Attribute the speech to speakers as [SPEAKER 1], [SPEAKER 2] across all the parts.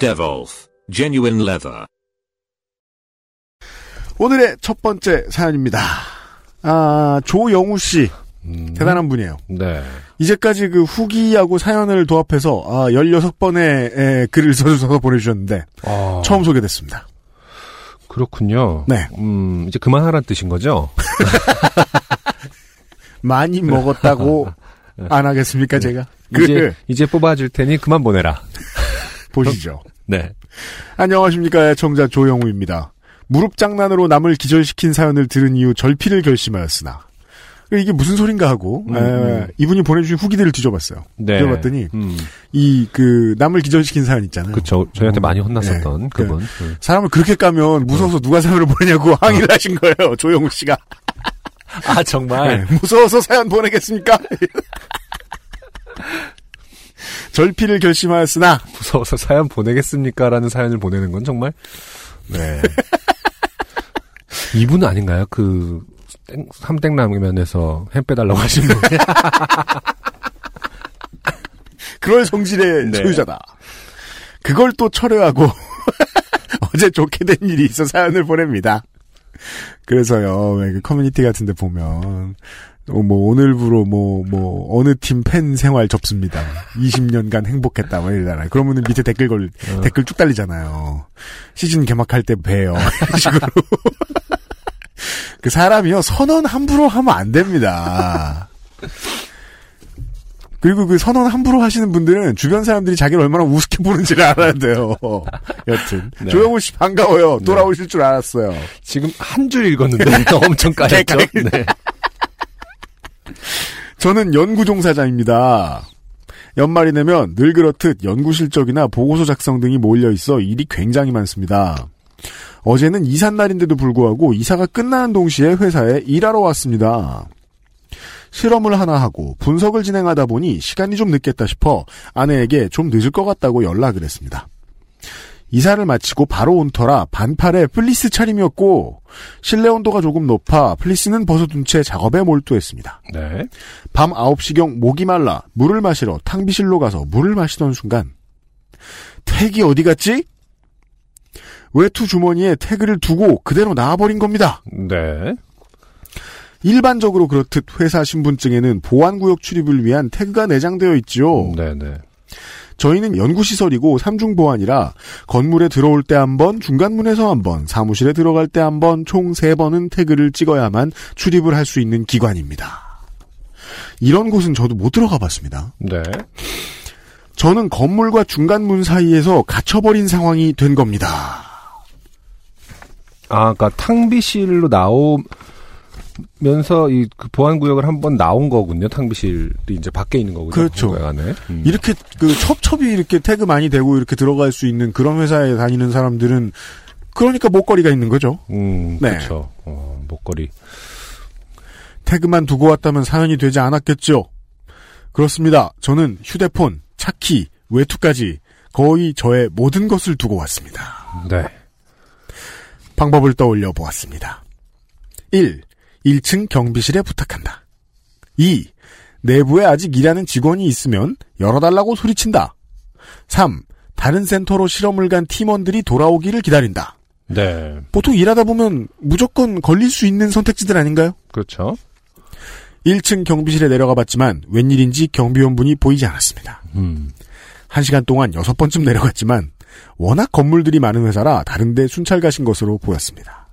[SPEAKER 1] Devolf Genuine Leather.
[SPEAKER 2] 오늘의 첫 번째 사연입니다. 아, 조영우 씨. 대단한 분이에요.
[SPEAKER 3] 네.
[SPEAKER 2] 이제까지 그 후기하고 사연을 도합해서 아, 16번의 에, 글을 써주셔서 보내주셨는데
[SPEAKER 3] 아,
[SPEAKER 2] 처음 소개됐습니다.
[SPEAKER 3] 그렇군요.
[SPEAKER 2] 네.
[SPEAKER 3] 음, 이제 그만하라는 뜻인 거죠?
[SPEAKER 2] 많이 먹었다고 안 하겠습니까, 제가? 그,
[SPEAKER 3] 이제, 이제 뽑아줄 테니 그만 보내라.
[SPEAKER 2] 보시죠.
[SPEAKER 3] 네.
[SPEAKER 2] 안녕하십니까, 청자 조영우입니다. 무릎 장난으로 남을 기절시킨 사연을 들은 이후 절필을 결심하였으나 이게 무슨 소린가 하고
[SPEAKER 3] 음,
[SPEAKER 2] 에,
[SPEAKER 3] 음.
[SPEAKER 2] 이분이 보내주신 후기들을 뒤져봤어요.
[SPEAKER 3] 네.
[SPEAKER 2] 뒤져봤더니
[SPEAKER 3] 음,
[SPEAKER 2] 이그 남을 기절시킨 사연 있잖아요.
[SPEAKER 3] 그쵸. 저희한테
[SPEAKER 2] 음,
[SPEAKER 3] 많이 혼났었던
[SPEAKER 2] 네.
[SPEAKER 3] 그분. 음.
[SPEAKER 2] 사람을 그렇게 까면 무서워서 누가 사연을 보내냐고 항의를 하신 거예요. 조영우 씨가.
[SPEAKER 3] 아, 정말?
[SPEAKER 2] 네, 무서워서 사연 보내겠습니까? 절필을 결심하였으나
[SPEAKER 3] 무서워서 사연 보내겠습니까? 라는 사연을 보내는 건 정말.
[SPEAKER 2] 네.
[SPEAKER 3] 이분 아닌가요? 그, 땡, 삼땡라면에서 햄 빼달라고 하신 분.
[SPEAKER 2] 그럴 성질의
[SPEAKER 3] 네.
[SPEAKER 2] 소유자다. 그걸 또 철회하고 어제 좋게 된 일이 있어 사연을 보냅니다. 그래서요, 왜그 커뮤니티 같은 데 보면, 어, 뭐, 오늘부로 뭐, 뭐, 어느 팀 팬 생활 접습니다. 20년간 행복했다, 뭐 이러잖아요. 그러면은 밑에 댓글 걸,
[SPEAKER 3] 어.
[SPEAKER 2] 댓글 쭉 달리잖아요. 시즌 개막할 때 봬요. 식으로. 그 사람이요, 선언 함부로 하면 안 됩니다. 그리고 그 선언 함부로 하시는 분들은 주변 사람들이 자기를 얼마나 우습게 보는지를 알아야 돼요. 여튼.
[SPEAKER 3] 네.
[SPEAKER 2] 조영우 씨 반가워요. 돌아오실 줄 알았어요.
[SPEAKER 3] 지금 한 줄 읽었는데 엄청 까였죠? 네.
[SPEAKER 2] 저는 연구 종사자입니다. 연말이 되면 늘 그렇듯 연구 실적이나 보고서 작성 등이 몰려 있어 일이 굉장히 많습니다. 어제는 이삿날인데도 불구하고 이사가 끝나는 동시에 회사에 일하러 왔습니다. 실험을 하나 하고 분석을 진행하다 보니 시간이 좀 늦겠다 싶어 아내에게 좀 늦을 것 같다고 연락을 했습니다. 이사를 마치고 바로 온 터라 반팔에 플리스 차림이었고 실내 온도가 조금 높아 플리스는 벗어둔 채 작업에 몰두했습니다.
[SPEAKER 3] 네.
[SPEAKER 2] 밤 9시경 목이 말라 물을 마시러 탕비실로 가서 물을 마시던 순간 tag이 어디 갔지? 외투 주머니에 태그를 두고 그대로 나와버린 겁니다.
[SPEAKER 3] 네.
[SPEAKER 2] 일반적으로 그렇듯 회사 신분증에는 보안구역 출입을 위한 태그가 내장되어 있지요.
[SPEAKER 3] 네네.
[SPEAKER 2] 저희는 연구시설이고 삼중보안이라 건물에 들어올 때 한 번, 중간문에서 한 번, 사무실에 들어갈 때 한 번, 총 세 번은 태그를 찍어야만 출입을 할 수 있는 기관입니다. 이런 곳은 저도 못 들어가 봤습니다.
[SPEAKER 3] 네.
[SPEAKER 2] 저는 건물과 중간문 사이에서 갇혀버린 상황이 된 겁니다.
[SPEAKER 3] 아, 그니까 탕비실로 나오 면서 이 그 보안 구역을 한번 나온 거군요. 탕비실이 이제 밖에 있는 거군요.
[SPEAKER 2] 그렇죠.
[SPEAKER 3] 안에. 음.
[SPEAKER 2] 이렇게 그 첩첩이 이렇게 태그 많이 대고 이렇게 들어갈 수 있는 그런 회사에 다니는 사람들은 그러니까 목걸이가 있는 거죠.
[SPEAKER 3] 음,
[SPEAKER 2] 네.
[SPEAKER 3] 그렇죠. 어, 목걸이.
[SPEAKER 2] 태그만 두고 왔다면 사연이 되지 않았겠죠. 그렇습니다. 저는 휴대폰, 차키, 외투까지 거의 저의 모든 것을 두고 왔습니다.
[SPEAKER 3] 네.
[SPEAKER 2] 방법을 떠올려 보았습니다. 1. 1층 경비실에 부탁한다. 2. 내부에 아직 일하는 직원이 있으면 열어달라고 소리친다. 3. 다른 센터로 실험을 간 팀원들이 돌아오기를 기다린다.
[SPEAKER 3] 네.
[SPEAKER 2] 보통 일하다 보면 무조건 걸릴 수 있는 선택지들 아닌가요?
[SPEAKER 3] 그렇죠.
[SPEAKER 2] 1층 경비실에 내려가 봤지만 웬일인지 경비원분이 보이지 않았습니다.
[SPEAKER 3] 음.
[SPEAKER 2] 한 시간 동안 여섯 번쯤 내려갔지만 워낙 건물들이 많은 회사라 다른데 순찰 가신 것으로 보였습니다.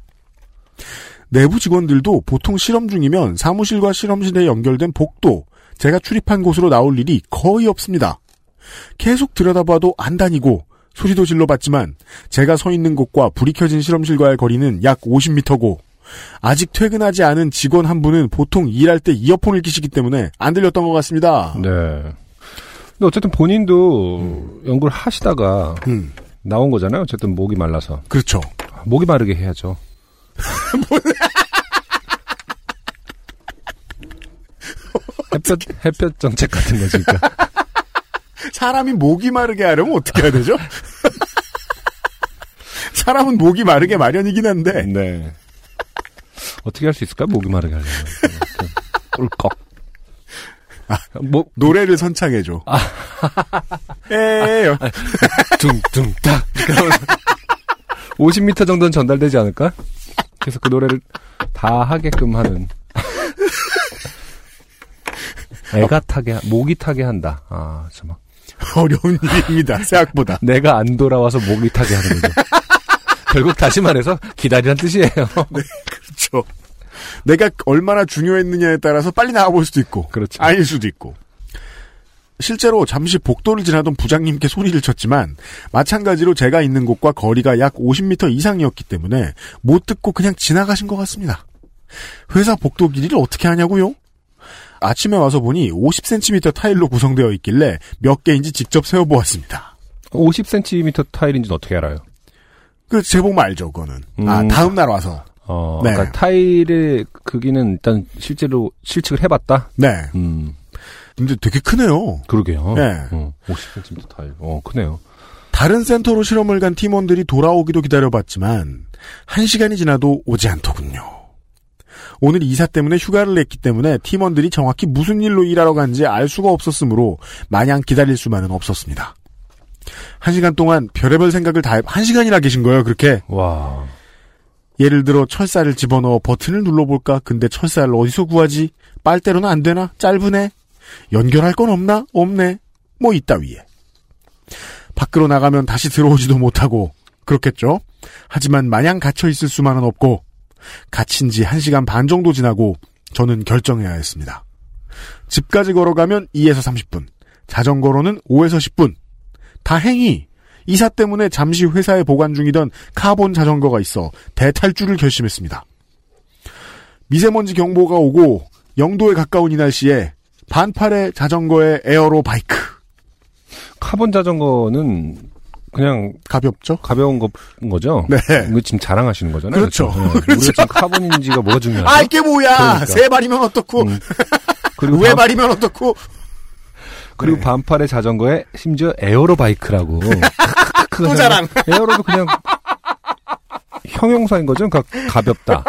[SPEAKER 2] 내부 직원들도 보통 실험 중이면 사무실과 실험실에 연결된 복도, 제가 출입한 곳으로 나올 일이 거의 없습니다. 계속 들여다봐도 안 다니고 소리도 질러봤지만 제가 서 있는 곳과 불이 켜진 실험실과의 거리는 약 50m고 아직 퇴근하지 않은 직원 한 분은 보통 일할 때 이어폰을 끼시기 때문에 안 들렸던 것 같습니다.
[SPEAKER 3] 네. 근데 어쨌든 본인도 연구를 하시다가
[SPEAKER 2] 음,
[SPEAKER 3] 나온 거잖아요. 어쨌든 목이 말라서
[SPEAKER 2] 그렇죠.
[SPEAKER 3] 목이 마르게 해야죠. 햇볕 햇볕 정책 같은 거지. 그러니까.
[SPEAKER 2] 사람이 목이 마르게 하려면 어떻게 해야 되죠? 사람은 목이 마르게 마련이긴 한데
[SPEAKER 3] 네. 어떻게 할 수 있을까? 목이 마르게 하려면. 꿀꺽.
[SPEAKER 2] 아,
[SPEAKER 3] 목
[SPEAKER 2] 노래를 선창해줘.
[SPEAKER 3] 아.
[SPEAKER 2] 에요.
[SPEAKER 3] 둥둥딱. 50m 정도는 전달되지 않을까? 그래서 그 노래를 다 하게끔 하는. 애가 타게, 하- 목이 타게 한다. 아, 참.
[SPEAKER 2] 어려운 일입니다. 생각보다.
[SPEAKER 3] 내가 안 돌아와서 목이 타게 하는 거죠. 결국 다시 말해서 기다리란 뜻이에요.
[SPEAKER 2] 그렇죠. 내가 얼마나 중요했느냐에 따라서 빨리 나와볼 수도 있고,
[SPEAKER 3] 그렇죠.
[SPEAKER 2] 아닐 수도 있고. 실제로 잠시 복도를 지나던 부장님께 소리를 쳤지만 마찬가지로 제가 있는 곳과 거리가 약 50m 이상이었기 때문에 못 듣고 그냥 지나가신 것 같습니다. 회사 복도 길이를 어떻게 하냐고요? 아침에 와서 보니 50cm 타일로 구성되어 있길래 몇 개인지 직접 세워보았습니다.
[SPEAKER 3] 50cm 타일인지는 어떻게 알아요?
[SPEAKER 2] 그 제목 알죠, 그거는. 아,
[SPEAKER 3] 음.
[SPEAKER 2] 다음 날 와서.
[SPEAKER 3] 어,
[SPEAKER 2] 네.
[SPEAKER 3] 그러니까 타일의 크기는 일단 실제로 실측을 해봤다?
[SPEAKER 2] 네.
[SPEAKER 3] 음,
[SPEAKER 2] 근데 되게 크네요.
[SPEAKER 3] 그러게요.
[SPEAKER 2] 네.
[SPEAKER 3] 어, 50cm 타일. 어, 크네요.
[SPEAKER 2] 다른 센터로 실험을 간 팀원들이 돌아오기도 기다려봤지만 한 시간이 지나도 오지 않더군요. 오늘 이사 때문에 휴가를 냈기 때문에 팀원들이 정확히 무슨 일로 일하러 간지 알 수가 없었으므로 마냥 기다릴 수만은 없었습니다. 한 시간 동안 별의별 생각을 다, 해- 한 시간이나 계신 거예요, 그렇게.
[SPEAKER 3] 와.
[SPEAKER 2] 예를 들어 철사를 집어넣어 버튼을 눌러볼까? 근데 철사를 어디서 구하지? 빨대로는 안 되나? 짧으네? 연결할 건 없나? 없네? 뭐 이따위에. 밖으로 나가면 다시 들어오지도 못하고 그렇겠죠? 하지만 마냥 갇혀 있을 수만은 없고 갇힌 지 1시간 반 정도 지나고 저는 결정해야 했습니다. 집까지 걸어가면 2에서 30분, 자전거로는 5에서 10분. 다행히 이사 때문에 잠시 회사에 보관 중이던 카본 자전거가 있어 대탈주를 결심했습니다. 미세먼지 경보가 오고 영도에 가까운 이 날씨에 반팔의 자전거에 aero bike
[SPEAKER 3] 카본 자전거는 그냥
[SPEAKER 2] 가볍죠?
[SPEAKER 3] 가벼운 거, 거죠?
[SPEAKER 2] 네.
[SPEAKER 3] 이거 지금 자랑하시는 거잖아요.
[SPEAKER 2] 그렇죠.
[SPEAKER 3] 네. 우리가 지금 카본인지가 뭐가 중요하죠?
[SPEAKER 2] 아 이게 뭐야?
[SPEAKER 3] 그러니까.
[SPEAKER 2] 세 발이면 어떻고
[SPEAKER 3] 음. 그리고
[SPEAKER 2] 왜
[SPEAKER 3] 반-
[SPEAKER 2] 발이면 어떻고
[SPEAKER 3] 그리고
[SPEAKER 2] 네.
[SPEAKER 3] 반팔의 자전거에 심지어 aero bike라고.
[SPEAKER 2] 또 자랑.
[SPEAKER 3] aero도 그냥 형용사인 거죠? 그러니까 가볍다.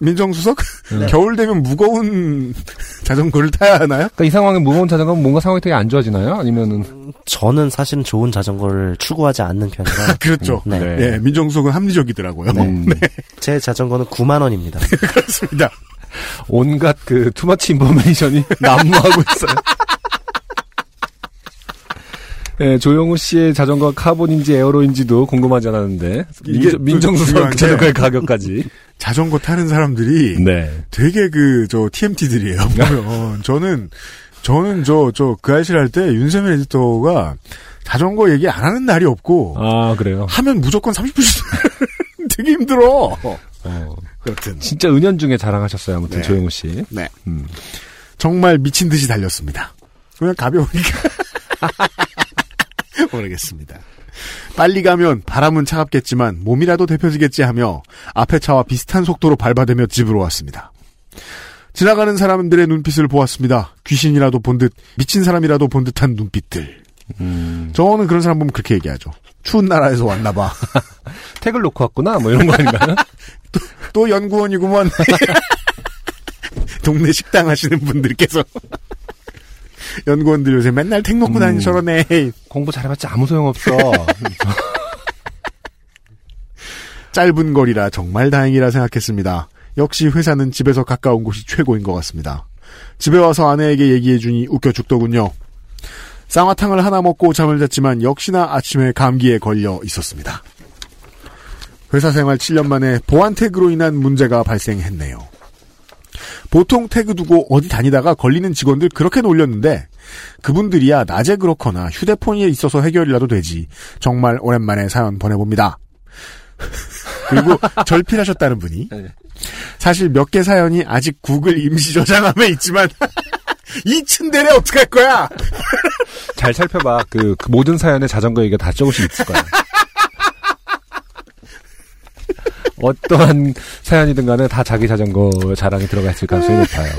[SPEAKER 2] 민정수석
[SPEAKER 3] 네.
[SPEAKER 2] 겨울 되면 무거운 자전거를 타야 하나요?
[SPEAKER 3] 그러니까 이 상황에 무거운 자전거는 뭔가 상황이 되게 안 좋아지나요? 아니면은
[SPEAKER 1] 저는 사실은 좋은 자전거를 추구하지 않는 편이라
[SPEAKER 2] 그렇죠.
[SPEAKER 1] 네.
[SPEAKER 3] 네.
[SPEAKER 2] 예, 민정수석은 합리적이더라고요.
[SPEAKER 3] 음,
[SPEAKER 1] 제 자전거는 9만 원입니다.
[SPEAKER 2] 그렇습니다.
[SPEAKER 3] 온갖 그 투마치 인포메이션이 난무하고 있어요. 네, 조영우 씨의 자전거 카본인지 에어로인지도 궁금하지 않았는데
[SPEAKER 2] 이게
[SPEAKER 3] 민정- 민정수석 자전거의 가격까지.
[SPEAKER 2] 자전거 타는 사람들이
[SPEAKER 3] 네.
[SPEAKER 2] 되게 그 저 TMT들이에요. 보면 저는 저는 저 저 그 아이실 할 때 윤세민 에디터가 자전거 얘기 안 하는 날이 없고
[SPEAKER 3] 아 그래요.
[SPEAKER 2] 하면 무조건 30분씩 되게 힘들어.
[SPEAKER 3] 어,
[SPEAKER 2] 그렇든
[SPEAKER 3] 진짜 은연 중에 자랑하셨어요. 아무튼
[SPEAKER 2] 네.
[SPEAKER 3] 조영우 씨.
[SPEAKER 2] 네
[SPEAKER 3] 음.
[SPEAKER 2] 정말 미친 듯이 달렸습니다. 그냥 가벼우니까 모르겠습니다. 빨리 가면 바람은 차갑겠지만 몸이라도 데펴지겠지 하며 앞에 차와 비슷한 속도로 밟아대며 집으로 왔습니다. 지나가는 사람들의 눈빛을 보았습니다. 귀신이라도 본 듯, 미친 사람이라도 본 듯한 눈빛들.
[SPEAKER 3] 음.
[SPEAKER 2] 저는 그런 사람 보면 그렇게 얘기하죠. 추운 나라에서 왔나봐.
[SPEAKER 3] 택을 놓고 왔구나. 뭐 이런 거 아닌가요?
[SPEAKER 2] 또 연구원이구먼. 동네 식당 하시는 분들께서. 연구원들 요새 맨날 택 놓고
[SPEAKER 3] 음.
[SPEAKER 2] 다니 저러네.
[SPEAKER 3] 공부 잘해봤자 아무 소용없어.
[SPEAKER 2] 짧은 거리라 정말 다행이라 생각했습니다. 역시 회사는 집에서 가까운 곳이 최고인 것 같습니다. 집에 와서 아내에게 얘기해주니 웃겨 죽더군요. 쌍화탕을 하나 먹고 잠을 잤지만 역시나 아침에 감기에 걸려 있었습니다. 회사 생활 7년 만에 보안 태그로 인한 문제가 발생했네요. 보통 태그 두고 어디 다니다가 걸리는 직원들 그렇게 놀렸는데 그분들이야 낮에 그렇거나 휴대폰에 있어서 해결이라도 되지. 정말 오랜만에 사연 보내봅니다. 그리고 절필하셨다는 분이
[SPEAKER 3] 네.
[SPEAKER 2] 사실 몇 개 사연이 아직 구글 임시 저장함에 있지만 이 츤데레 어떡할 거야?
[SPEAKER 3] 잘 살펴봐. 그, 그 모든 사연에 자전거 얘기가 다 조금씩 있을 거야. 어떠한 사연이든 간에 다 자기 자전거 자랑이 들어가 있을 가능성이 높아요.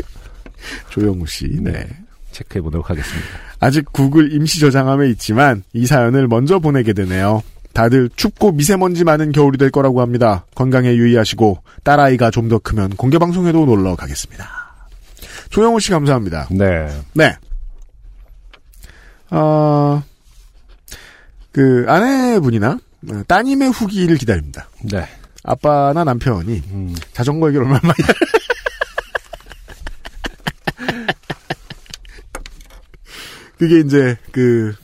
[SPEAKER 2] 조영우 씨, 네.
[SPEAKER 3] 체크해 보도록 하겠습니다.
[SPEAKER 2] 아직 구글 임시 저장함에 있지만 이 사연을 먼저 보내게 되네요. 다들 춥고 미세먼지 많은 겨울이 될 거라고 합니다. 건강에 유의하시고 딸아이가 좀 더 크면 공개 방송에도 놀러 가겠습니다. 조영우 씨 감사합니다.
[SPEAKER 3] 네.
[SPEAKER 2] 네. 어, 그 아내분이나 어, 따님의 후기를 기다립니다.
[SPEAKER 3] 네.
[SPEAKER 2] 아빠나 남편이
[SPEAKER 3] 음,
[SPEAKER 2] 자전거 얘기를 얼마나 많이 그게 이제 그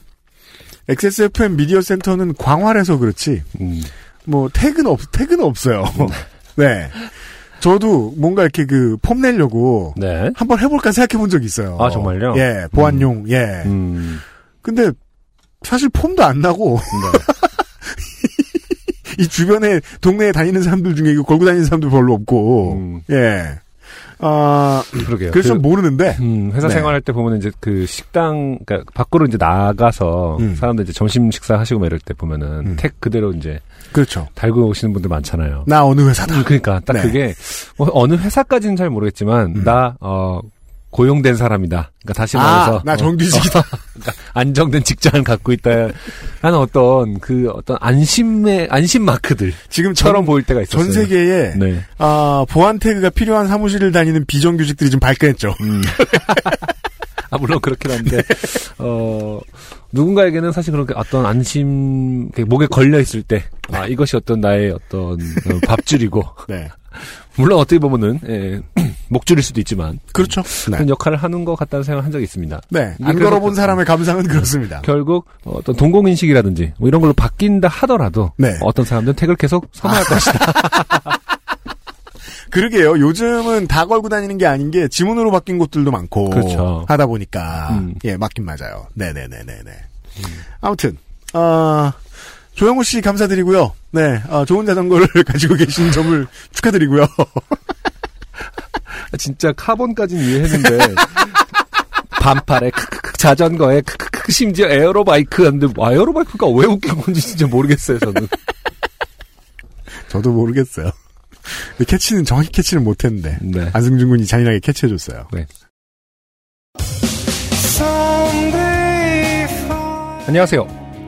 [SPEAKER 2] XSFM 미디어 센터는 광활해서 그렇지
[SPEAKER 3] 음.
[SPEAKER 2] 뭐 태그는 없 태그는 없어요. 네. 저도 뭔가 이렇게 그 폼 내려고
[SPEAKER 3] 네.
[SPEAKER 2] 한번 해볼까 생각해 본 적이 있어요.
[SPEAKER 3] 아, 정말요?
[SPEAKER 2] 예, 보안용, 예.
[SPEAKER 3] 음.
[SPEAKER 2] 근데 사실 폼도 안 나고
[SPEAKER 3] 네.
[SPEAKER 2] 이 주변에 동네에 다니는 사람들 중에 이거 걸고 다니는 사람도 별로 없고,
[SPEAKER 3] 음.
[SPEAKER 2] 예. 아,
[SPEAKER 3] 그러게요.
[SPEAKER 2] 그래서
[SPEAKER 3] 그-
[SPEAKER 2] 좀 모르는데,
[SPEAKER 3] 음, 회사
[SPEAKER 2] 네.
[SPEAKER 3] 생활할 때 보면 이제 그 식당, 그러니까 밖으로 이제 나가서
[SPEAKER 2] 음.
[SPEAKER 3] 사람들 이제 점심 식사 하시고 막 이럴 때 보면은
[SPEAKER 2] 음.
[SPEAKER 3] 택 그대로 이제
[SPEAKER 2] 그렇죠.
[SPEAKER 3] 달고 오시는 분들 많잖아요.
[SPEAKER 2] 나 어느 회사다.
[SPEAKER 3] 음, 그러니까 딱
[SPEAKER 2] 네.
[SPEAKER 3] 그게 뭐 어느 회사까지는 잘 모르겠지만
[SPEAKER 2] 음.
[SPEAKER 3] 나 어, 고용된 사람이다. 그러니까 다시 말해서
[SPEAKER 2] 아, 나
[SPEAKER 3] 어,
[SPEAKER 2] 정규직이다.
[SPEAKER 3] 안정된 직장을 갖고 있다. 하는 어떤 그 어떤 안심의 안심 마크들처럼
[SPEAKER 2] 지금처럼
[SPEAKER 3] 보일 때가 있었어요.
[SPEAKER 2] 전 세계에,
[SPEAKER 3] 네.
[SPEAKER 2] 아, 보안 태그가 필요한 사무실을 다니는 비정규직들이 좀 발끈했죠.
[SPEAKER 3] 음. 아, 물론 그렇긴 한데, 어, 누군가에게는 사실 그렇게 어떤 안심, 목에 걸려있을 때, 아, 이것이 어떤 나의 어떤 어, 밥줄이고,
[SPEAKER 2] 네.
[SPEAKER 3] 물론 어떻게 보면은, 예, 목줄일 수도 있지만,
[SPEAKER 2] 그렇죠. 네.
[SPEAKER 3] 그런 역할을 하는 것 같다는 생각을 한 적이 있습니다.
[SPEAKER 2] 네.
[SPEAKER 3] 이게
[SPEAKER 2] 안 걸어본 사람의 감상은 그렇습니다.
[SPEAKER 3] 결국 어떤 동공 인식이라든지 뭐 이런 걸로 바뀐다 하더라도
[SPEAKER 2] 네.
[SPEAKER 3] 어떤 사람들은 택을 계속 선호할 것이다.
[SPEAKER 2] 그러게요. 요즘은 다 걸고 다니는 게 아닌 게 지문으로 바뀐 곳들도 많고
[SPEAKER 3] 그렇죠.
[SPEAKER 2] 하다 보니까
[SPEAKER 3] 음.
[SPEAKER 2] 예 맞긴 맞아요. 네네네네네. 아무튼 어, 조영호 씨 감사드리고요. 네 어, 좋은 자전거를 가지고 계신 점을 축하드리고요.
[SPEAKER 3] 진짜 카본까지는 이해했는데 반팔에 크크크 자전거에 크크크 심지어 aero bike 하는데 aero bike가 왜 웃긴 건지 진짜 모르겠어요 저는.
[SPEAKER 2] 저도 모르겠어요. 근데 캐치는 정확히 캐치는 못했는데
[SPEAKER 3] 네.
[SPEAKER 2] 안승준 군이 잔인하게 캐치해줬어요.
[SPEAKER 3] 안녕하세요.